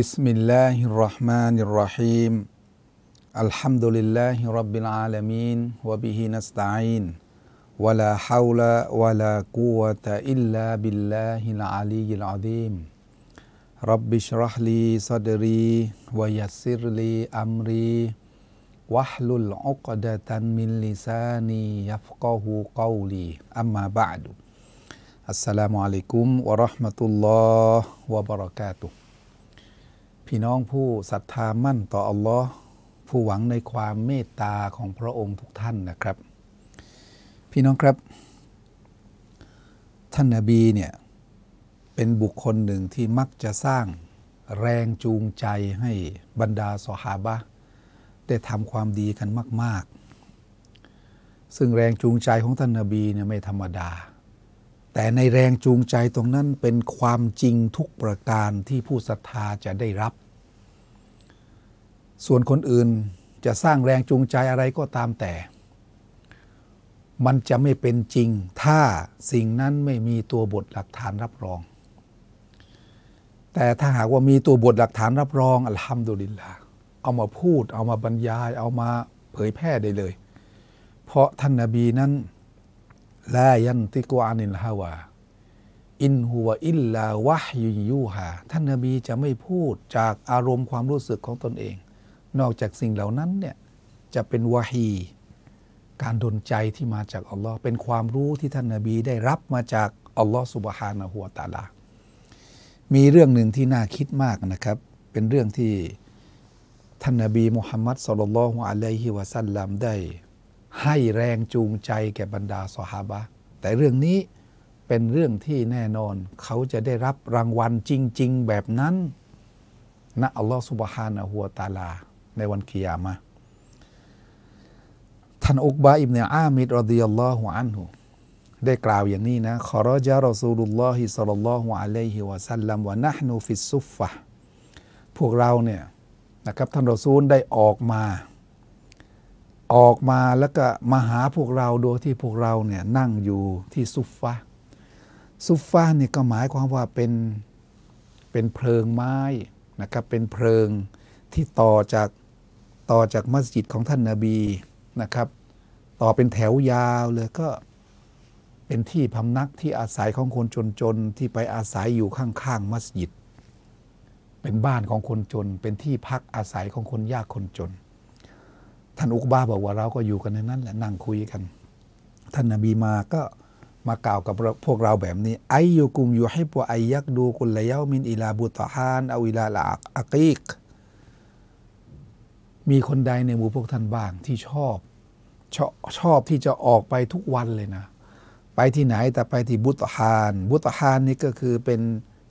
بسم الله الرحمن الرحيم الحمد لله رب العالمين وبه نستعين ولا حول ولا قوة إلا بالله العلي العظيم رب اشرح لي صدري ويسر لي أمري واحلل عقدة من لساني يفقه قولي أما بعد السلام عليكم ورحمة الله وبركاته พี่น้องผู้ศรัทธามั่นต่ออัลลอฮ์ผู้หวังในความเมตตาของพระองค์ทุกท่านนะครับ พี่น้องครับ ท่านนาบีเนี่ยเป็นบุคคลหนึ่งที่มักจะสร้างแรงจูงใจให้บรรดาสหาบะได้ทำความดีกันมาก ๆ ซึ่งแรงจูงใจของท่านนาบีเนี่ยไม่ธรรมดา แต่ในแรงจูงใจตรงนั้นเป็นความจริงทุกประการที่ผู้ศรัทธาจะได้รับ ส่วนคนอื่นจะสร้างแรงจูงใจอะไรก็ตามแต่ มันจะไม่เป็นจริง ถ้าสิ่งนั้นไม่มีตัวบทหลักฐานรับรอง แต่ถ้าหากว่ามีตัวบทหลักฐานรับรองอัลฮัมดุลิลลาเอามาพูด เอามาบรรยาย เอามาเผยแพร่ได้เลย เพราะท่านนาบีนั้นลายันติกวานิลฮาวาอินหัวอิลลาวะฮยุยูฮาท่านนบีจะไม่พูดจากอารมณ์ความรู้สึกของตนเอง นอกจากสิ่งเหล่านั้นเนี่ยจะเป็นวะฮีการดลใจที่มาจากอัลลอฮ์เป็นความรู้ที่ท่านนาบีได้รับมาจากอัลลอฮ์สุบฮานะฮัวตาลา มีเรื่องหนึ่งที่น่าคิดมากนะครับ เป็นเรื่องที่ท่านนาบีมุฮัมมัดสุลลัลฮุอะลัยฮิวะสัลลัมได้ให้แรงจูงใจแก่บรรดาสหาบะแต่เรื่องนี้เป็นเรื่องที่แน่นอน เขาจะได้รับรางวัลจริง ๆ แบบนั้นณอัลลอฮฺสุบฮานะฮัวตาลา ในวันกิยามะท่านอุกบาอิบเนอามิดรดิยัลลอฮุอันฮุได้กล่าวอย่างนี้นะขอรจารอซูลุลลอฮิสัลลัลลอฮุอะลัยฮิวะสัลลัมวะนะฮ์นูฟิสซุฟฟะพวกเราเนี่ยนะครับท่านรอซูลได้ออกมา ออกมาแล้วก็มาหาพวกเราโดยที่พวกเราเนี่ยนั่งอยู่ที่ซุฟฟะซุฟฟะนี่ก็หมายความว่าเป็นเป็นเพลิงไม้นะครับเป็นเพลิงที่ต่อจาก ต่อจากมัสยิดของท่านนาบีนะครับ ต่อเป็นแถวยาวเลยก็เป็นที่พำนักที่อาศัยของคนจนๆที่ไปอาศัยอยู่ข้างๆมัสยิด เป็นบ้านของคนจน เป็นที่พักอาศัยของคนยากคนจน ท่านอุกบาบอกว่าเราก็อยู่กันในนั้นแหละนั่งคุยกัน ท่านนาบีมาก็มากล่าวกับพวกเราแบบนี้ไอยูกุมอยู่ให้ปวไอยักดูกุลยามินอิลาบุตฮานเอาอิลาลาอักีก มีคนใดในหมู่พวกท่านบ้างที่ชอบชอบชอบที่จะออกไปทุกวันเลยนะ ไปที่ไหนแต่ไปที่บุตฮาน บุตฮานนี่ก็คือเป็น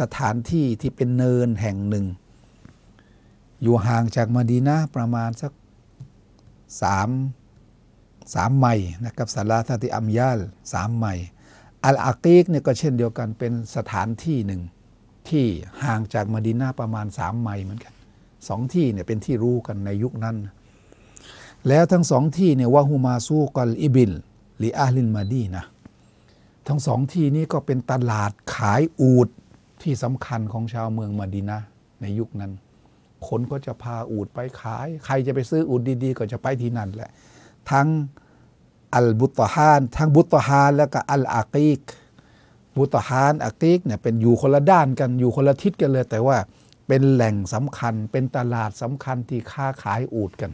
สถานที่ที่เป็นเนินแห่งหนึ่ง อยู่ห่างจากมาดีนาประมาณสักสามสามไมล์นะครับสาราทติอัมยาลสามไมล์อัลอากีกเนี่ยก็เช่นเดียวกันเป็นสถานที่หนึ่งที่ห่างจากมาดีนาประมาณสามไมล์เหมือนกัน สองที่เนี่ยเป็นที่รู้กันในยุคนั้น แล้วทั้งสองที่เนี่ยวะฮูมาซูกอลอิบิลลีอาลินมาดีนะทั้งสองที่นี้ก็เป็นตลาดขายอูดที่สำคัญของชาวเมืองมาดีนาในยุคนั้น คนก็จะพาอูดไปขาย ใครจะไปซื้ออูดดีๆ ก็จะไปที่นั่นแหละ ทั้งอัลบุตฮาน ทั้งบุตฮานแล้วก็อัลอากีกบุตฮานอากีกเนี่ยเป็นอยู่คนละด้านกันอยู่คนละทิศกันเลยแต่ว่า เป็นแหล่งสำคัญ เป็นตลาดสำคัญที่ค้าขายอูดกัน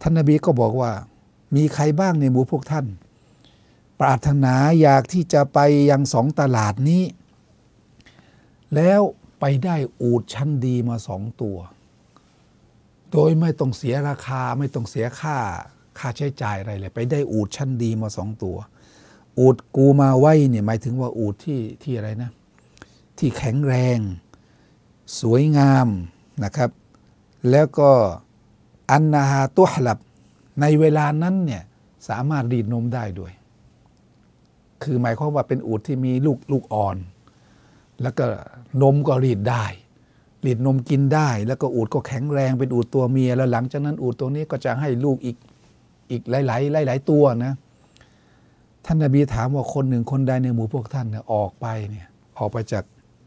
ท่านนบีก็บอกว่า มีใครบ้างในหมู่พวกท่าน ปรารถนาอยากที่จะไปยังสองตลาดนี้ แล้วไปได้อูดชั้นดีมาสองตัว โดยไม่ต้องเสียราคาไม่ต้องเสียค่าค่าใช้จ่ายอะไรเลย ไปได้อูดชั้นดีมาสองตัว อูดกูมาไว้เนี่ยหมายถึงว่าอูดที่ที่อะไรนะ ที่แข็งแรง สวยงามนะครับ แล้วก็อันนาฮาตัวหลับในเวลานั้นเนี่ยสามารถรีดนมได้ด้วย คือหมายความว่าเป็นอูดที่มีลูกลูกอ่อน แล้วก็นมก็รีดได้ รีดนมกินได้ แล้วก็อูดก็แข็งแรงเป็นอูดตัวเมีย แล้วหลังจากนั้นอูดตัวนี้ก็จะให้ลูกอีกอีกหลายๆหลายๆตัวนะ ท่านนาบีถามว่าคนหนึ่งคนใดในหมู่พวกท่านเนี่ยออกไปเนี่ยออกไปจาก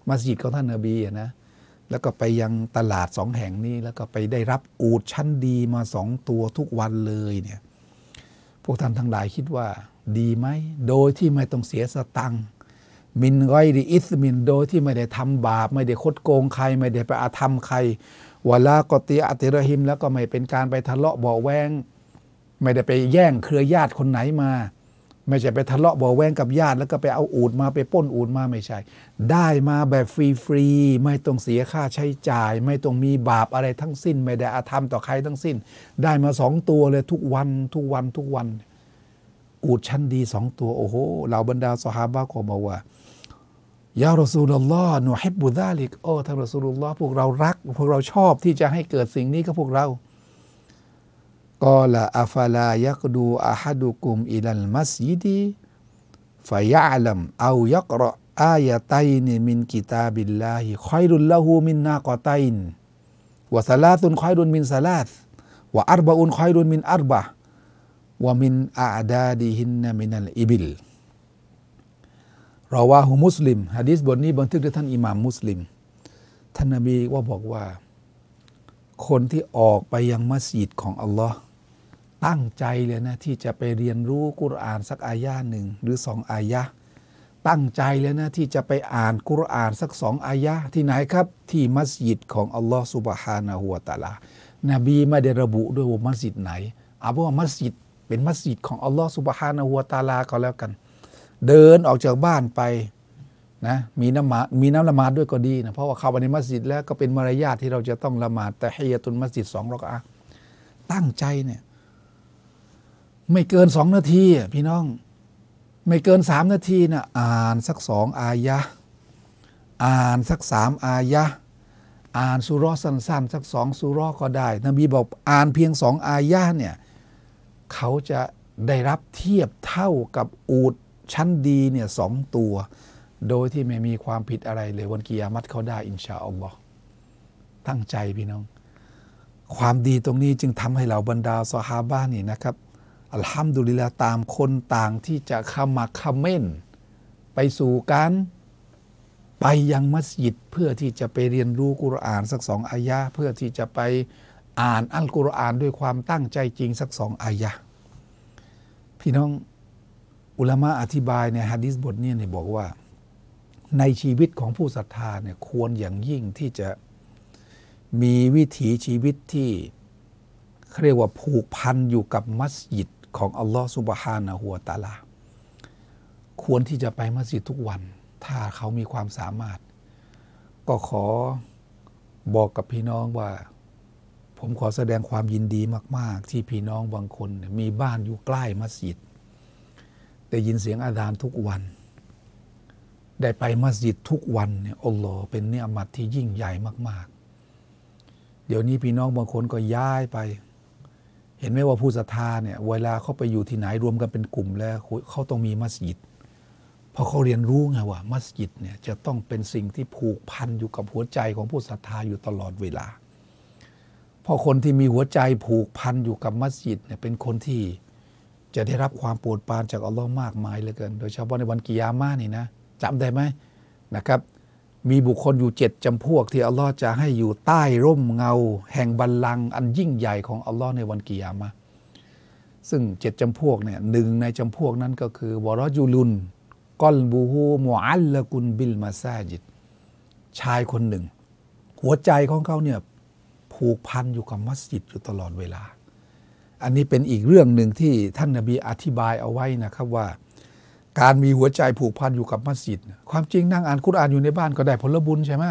มัสยิดของท่านนาบีนะ แล้วก็ไปยังตลาดสองแห่งนี้ แล้วก็ไปได้รับอูดชั้นดีมาสองตัวทุกวันเลยเนี่ยพวกท่านทั้งหลายคิดว่าดีไหมโดยที่ไม่ต้องเสียสตังค์มินไกดีอิสมินโดยที่ไม่ได้ทำบาป ไม่ได้คดโกงใคร ไม่ได้ไปอาธรรมใครวลากติอัติรหิม แล้วก็ไม่เป็นการไปทะเลาะเบาแวง ไม่ได้ไปแย่งเครือญาติคนไหนมา ไม่ใช่ไปทะเลาะเบาแวงกับญาติ แล้วก็ไปเอาอูดมาไปป้นอูดมาไม่ใช่ ได้มาแบบฟรีๆไม่ต้องเสียค่าใช้จ่าย ไม่ต้องมีบาปอะไรทั้งสิ้น ไม่ได้อาธรรมต่อใครทั้งสิ้น ได้มาสองตัวเลยทุกวันทุกวันทุกวัน อูดชั้นดีสองตัวโอ้โหเหล่าบรรดาสหาบะก็บอกว่าيا رسول الله نحب ذلكโอ้ท่านรอซูลุลลอฮ์พวกเรารัก พวกเราชอบที่จะให้เกิดสิ่งนี้กับพวกเรา قال أفلا يغدو أحدكم إلى المسجد فيعلم أو يقرأ آيتين من كتاب الله خير له من ناقتين وثلاث خير من ثلاث وأربع خير من أربع ومن أعدادهن من الإبلราว่าหูมุสลิมฮะดีษบทนี้บันทึกโดยท่านอิหม่ามมุสลิม ท่านนบีว่าบอกว่า คนที่ออกไปยังมัสยิดของอัลลอฮ์ ตั้งใจเลยนะที่จะไปเรียนรู้กุรอานสักอายาหนึ่งหรือสองอายะตั้งใจเลยนะที่จะไปอ่านกุรอานสักสองอายะที่ไหนครับ ที่มัสยิดของอัลลอฮ์สุบฮานะฮุวตาลานบีไม่ได้ระบุด้วยว่ามัสยิดไหนเอาเป็นว่ามัสยิดเป็นมัสยิดของอัลลอฮ์สุบฮานะฮุวตาลาก็แล้วกัน เดินออกจากบ้านไปนะมีน้ำมามีน้ำละหมาดด้วยก็ดีนะเพราะว่าเข้าไปในมัสยิดแล้วก็เป็นมารยาทที่เราจะต้องละหมาดแต่ฮียตุนมัสยิดสองรอกอะตั้งใจเนี่ย ไม่เกินสองนาทีพี่น้อง ไม่เกินสามนาทีนะอ่านสักสองอายะ อ่านสักสามอายะ อ่านสุรอสั้นๆ สักสองสุรอก็ได้ นบีบอกอ่านเพียงสองอายะเนี่ยเขาจะได้รับเทียบเท่ากับอูดชั้นดีเนี่ยสองตัว โดยที่ไม่มีความผิดอะไรเลยวันกิยามัตเขาได้อินชาอัลลอฮ์ตั้งใจพี่น้อง ความดีตรงนี้จึงทำให้เราบรรดาสฮาบ้านนี่นะครับ อัลฮัมดุลิลลาตามคนต่างที่จะขมักขม้นไปสู่การไปยังมัสยิดเพื่อที่จะไปเรียนรู้กุรอานสักสองอายะเพื่อที่จะไปอ่านอัลกุรอานด้วยความตั้งใจจริงสักสองอายะพี่น้องอุลามะอธิบายในฮะดิษบทนี้เนี่ยบอกว่า ในชีวิตของผู้ศรัทธาเนี่ยควรอย่างยิ่งที่จะมีวิถีชีวิตที่เรียกว่าผูกพันอยู่กับมัสยิด ของอัลลอฮฺสุบฮานะฮัวตาลา ควรที่จะไปมัสยิดทุกวัน ถ้าเขามีความสามารถ ก็ขอบอกกับพี่น้องว่า ผมขอแสดงความยินดีมาก ๆ ที่พี่น้องบางคน มีบ้านอยู่ใกล้มัสยิดได้ยินเสียงอาดานทุกวัน ได้ไปมัสยิดทุกวันเนี่ยอัลลอฮ์เป็นเนื้อมัดที่ยิ่งใหญ่มาก ๆ เดี๋ยวนี้พี่น้องบางคนก็ย้ายไป เห็นไหมว่าผู้ศรัทธาเนี่ยเวลาเขาไปอยู่ที่ไหนรวมกันเป็นกลุ่มแล้วเขาต้องมีมัสยิดเพราะเขาเรียนรู้ไงว่ามัสยิดเนี่ยจะต้องเป็นสิ่งที่ผูกพันอยู่กับหัวใจของผู้ศรัทธาอยู่ตลอดเวลาเพราะคนที่มีหัวใจผูกพันอยู่กับมัสยิดเนี่ยเป็นคนที่จะได้รับความโปรดปรานจากอัลลอฮ์มากมายเหลือเกิน โดยเฉพาะในวันกิยามานี่นะจำได้ไหมนะครับ มีบุคคลอยู่เจ็ดจำพวก ที่อัลลอฮ์จะให้อยู่ใต้ร่มเงา แห่งบัลลังก์อันยิ่งใหญ่ของอัลลอฮ์ในวันกิยามะซึ่งเจ็ดจำพวกเนี่ยหนึ่งในจำพวกนั้นก็คือวรจุลุนกอลบูฮูมูอัลละกุนบิลมาซาจิดชายคนหนึ่ง หัวใจของเขาเนี่ยผูกพันอยู่กับมัสยิดอยู่ตลอดเวลา อันนี้เป็นอีกเรื่องหนึ่งที่ท่านนบีอธิบายเอาไว้นะครับว่า การมีหัวใจผูกพันอยู่กับมัสยิด ความจริงนั่งอ่านคุรานอยู่ในบ้านก็ได้ผลบุญใช่ไหม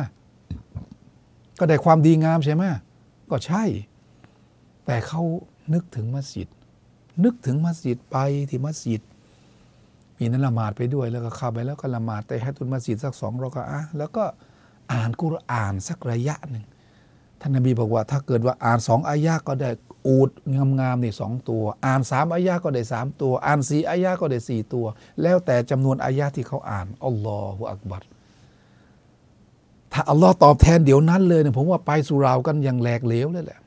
ก็ได้ความดีงามใช่ไหมก็ใช่ แต่เขานึกถึงมัสยิด นึกถึงมัสยิดไปที่มัสยิด มีนั้นละหมาดไปด้วยแล้วก็เข้าไปแล้วก็ละหมาดแต่ให้ตุนมัสยิดสักสองรอกอะแล้วก็อ่านกุรอานสักระยะหนึ่งท่านนบีบอกว่า ถ้าเกิดว่าอ่านสองอายะก็ได้ อูดงามๆนี่สองตัว อ่านสามอายะก็ได้สามตัว อ่านสี่อายะก็ได้สี่ตัว แล้วแต่จำนวนอายะที่เขาอ่านอัลลอฮฺอักบัรถ้าอัลลอฮ์ตอบแทนเดี๋ยวนั้นเลยเนี่ยผมว่าไปสู่เรากันอย่างแหลกเหลวเลยแหละ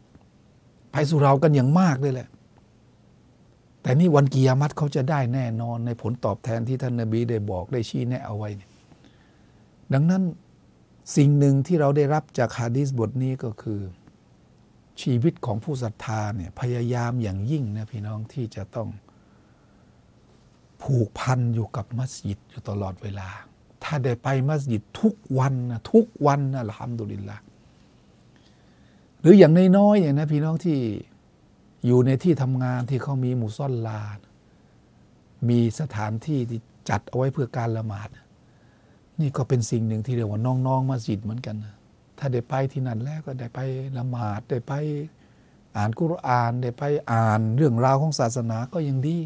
ไปสู่เรากันอย่างมากเลยแหละ แต่นี่วันกิยามัตเขาจะได้แน่นอนในผลตอบแทนที่ท่านนบีได้บอกได้ชี้แนะเอาไว้เนี่ยดังนั้นสิ่งหนึ่งที่เราได้รับจากฮะดีษบทนี้ก็คือ ชีวิตของผู้ศรัทธาเนี่ยพยายามอย่างยิ่งนะพี่น้องที่จะต้องผูกพันอยู่กับมัสยิดอยู่ตลอดเวลา ถ้าได้ไปมัสยิดทุกวันนะทุกวันนะอัลฮัมดุลิลละหรืออย่างน้อยๆเนี่ยนะพี่น้องที่อยู่ในที่ทำงานที่เขามีมุซ่อลลา มีสถานที่ที่จัดเอาไว้เพื่อการละหมาด นี่ก็เป็นสิ่งหนึ่งที่เรียกว่าน้องๆมัสยิดเหมือนกันนะ ถ้าได้ไปที่นั่นแล้วก็ได้ไปละหมาดได้ไปอ่านกุรอานได้ไปอ่านเรื่องราวของศาสนาก็ยังดี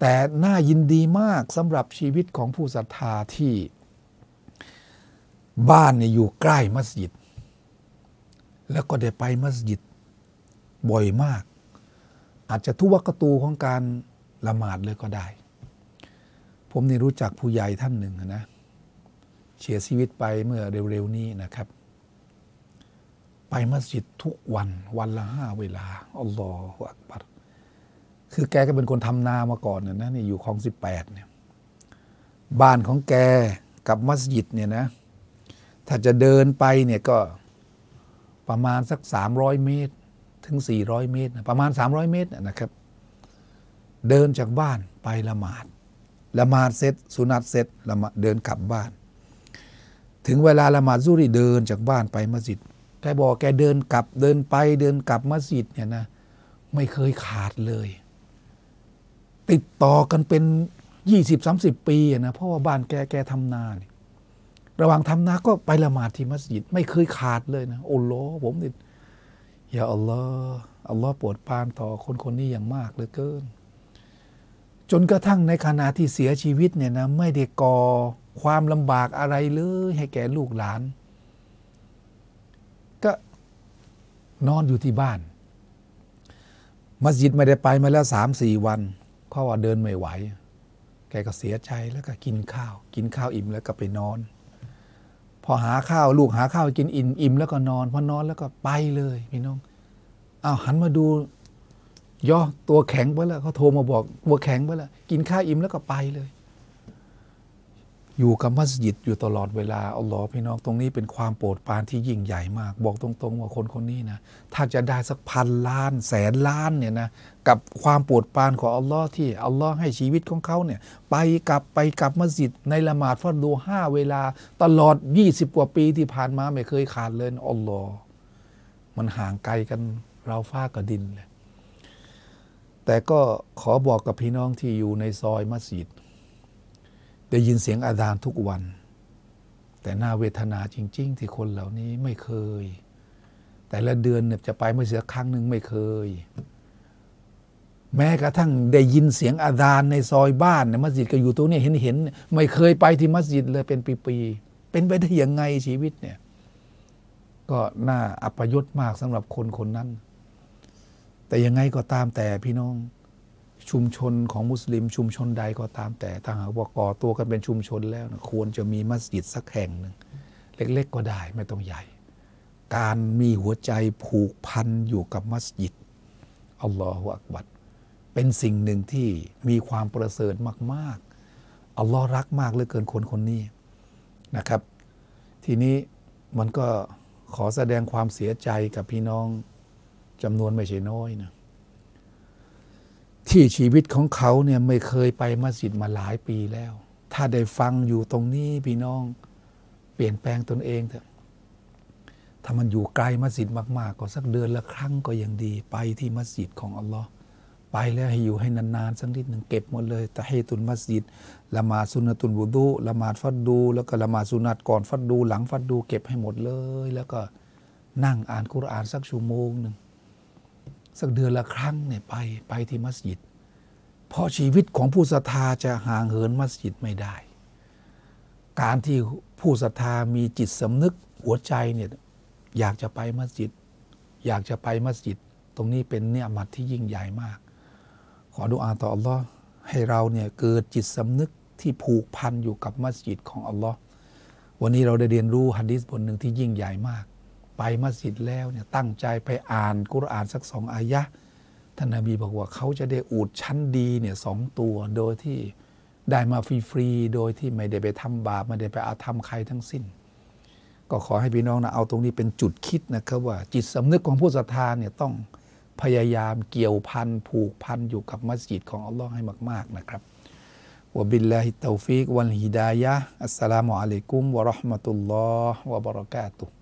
แต่น่ายินดีมากสำหรับชีวิตของผู้ศรัทธาที่ บ้านเนี่ยอยู่ใกล้มัสยิด แล้วก็ได้ไปมัสยิดบ่อยมาก อาจจะทุวักตูของการละหมาดเลยก็ได้ ผมนี่รู้จักผู้ใหญ่ท่านหนึ่งนะ เสียชีวิตไปเมื่อเร็วๆนี้นะครับ ไปมัสยิดทุกวันวันละห้าเวลาอัลลอฮฺอักบัรคือแกก็เป็นคนทำนามาก่อนนะนี่อยู่คลองสิบแปดเนี่ยบ้านของแกกับมัสยิดเนี่ยนะถ้าจะเดินไปเนี่ยก็ประมาณสักสามร้อยเมตร ถึงสี่ร้อยเมตร ประมาณสามร้อยเมตรนะครับ เดินจากบ้านไปละหมาดละหมาดเสร็จ สุนัตเสร็จละเดินกลับบ้าน ถึงเวลาละหมาดซุรีเดินจากบ้านไปมัสยิดแกบอกแกเดินกลับเดินไปเดินกลับมัสยิดเนี่ยนะไม่เคยขาดเลย ติดต่อกันเป็นยี่สิบสามสิบปีนะเพราะว่าบ้านแกแกทำนาเนี่ยระหว่างทำนาก็ไปละหมาดที่มัสยิด ไม่เคยขาดเลยนะโอ้โหผมนี่อย่าอัลลอฮ์อัลลอฮ์โปรดปานต่อคนคนนี้อย่างมากเหลือเกิน จนกระทั่งในขณะที่เสียชีวิตเนี่ยนะไม่ได้ก่อ ความลำบากอะไรเลยให้แก่ลูกหลาน ก็นอนอยู่ที่บ้าน มัสยิดไม่ได้ไปมาแล้วสามสี่วันเพราะว่าเดินไม่ไหว แกก็เสียใจแล้วก็กินข้าว กินข้าวอิ่มแล้วก็ไปนอน พอหาข้าวลูกหาข้าวกินอิ่มอิ่มแล้วก็นอนพอนอนแล้วก็ไปเลยพี่น้องอ้าวหันมาดูย่อตัวแข็งไปแล้วเขาโทรมาบอกตัวแข็งไปแล้วกินข้าวอิ่มแล้วก็ไปเลย อยู่กับมัสยิดอยู่ตลอดเวลาอัลลอฮ์พี่น้องตรงนี้เป็นความโปรดปรานที่ยิ่งใหญ่มาก บอกตรงๆว่าคนคนนี้นะถ้าจะได้สักพันล้านแสนล้านเนี่ยนะกับความโปรดปรานของอัลลอฮ์ที่อัลลอฮ์ให้ชีวิตของเขาเนี่ยไปกลับไปกลับมัสยิดในละหมาดฟัดดูห้าเวลา ตลอด 20 กว่าปีที่ผ่านมาไม่เคยขาดเลยอัลลอฮ์มันห่างไกลกันเราฟ้ากับดินเลยแต่ก็ขอบอกกับพี่น้องที่อยู่ในซอยมัสยิด ได้ยินเสียงอาดานทุกวัน แต่น่าเวทนาจริง ๆ ที่คนเหล่านี้ไม่เคย แต่ละเดือนเนี่ยจะไปไม่เสียครั้งหนึ่งไม่เคย แม้กระทั่งได้ยินเสียงอาดานในซอยบ้านเนี่ยมัสยิดก็อยู่ตรงนี้เห็นเห็นไม่เคยไปที่มัสยิดเลยเป็นปีๆเป็นไปได้ยังไงชีวิตเนี่ยก็น่าอัปยศมากสำหรับคนคนนั้น แต่ยังไงก็ตามแต่พี่น้อง ชุมชนของมุสลิมชุมชนใดก็ตามแต่ถ้าหากว่าก่อตัวกันเป็นชุมชนแล้วนะควรจะมีมัสยิดสักแห่งหนึ่งเล็ก ๆ ก็ได้ไม่ต้องใหญ่ การมีหัวใจผูกพันอยู่กับมัสยิดอัลลอฮฺอักบัดเป็นสิ่งหนึ่งที่มีความประเสริฐมากๆอัลลอฮ์รักมากเหลือเกินคนคนนี้นะครับ ทีนี้มันก็ขอแสดงความเสียใจกับพี่น้องจำนวนไม่ใช่น้อยนะ ที่ชีวิตของเขาเนี่ยไม่เคยไปมัสยิดมาหลายปีแล้ว ถ้าได้ฟังอยู่ตรงนี้พี่น้อง เปลี่ยนแปลงตนเองเถอะถ้ามันอยู่ไกลมัสยิดมากๆ ก็สักเดือนละครั้งก็ยังดี ไปที่มัสยิดของอัลลอฮ์ไปแล้วให้อยู่ให้นานๆ สักนิดหนึ่งเก็บหมดเลยแต่ให้ตุนมัสยิดละมาสุนตุนบุดูละมาฟัดดู แล้วก็ละมาสุนัตก่อนฟัดดู หลังฟัดดู เก็บให้หมดเลย แล้วก็นั่งอ่านกุรอานสักชั่วโมงหนึ่ง สักเดือนละครั้งเนี่ยไปไปที่มัสยิด เพราะชีวิตของผู้ศรัทธาจะห่างเหินมัสยิดไม่ได้ การที่ผู้ศรัทธามีจิตสำนึกหัวใจเนี่ยอยากจะไปมัสยิด อยากจะไปมัสยิด ตรงนี้เป็นเนี่ยมัดที่ยิ่งใหญ่มาก ขอดุอาต่ออัลลอฮ์ให้เราเนี่ยเกิดจิตสำนึกที่ผูกพันอยู่กับมัสยิดของอัลลอฮ์วันนี้เราได้เรียนรู้ฮะดีษบทหนึ่งที่ยิ่งใหญ่มาก ไปมัสยิดแล้วเนี่ยตั้งใจไปอ่านกุรอานสักสองอายะห์ท่านนบีบอกว่าเขาจะได้อูดชั้นดีเนี่ยสองตัวโดยที่ได้มาฟรีๆโดยที่ไม่ได้ไปทำบาปไม่ได้ไปอาธรรมใครทั้งสิ้น ก็ขอให้พี่น้องนะเอาตรงนี้เป็นจุดคิดนะครับว่าจิตสำนึกของผู้ศรัทธาเนี่ยต้องพยายามเกี่ยวพันผูกพันอยู่กับมัสยิดของอัลลอฮ์ให้มาก ๆนะครับوبالله التوفيق والهداية السلام عليكم ورحمة الله وبركاته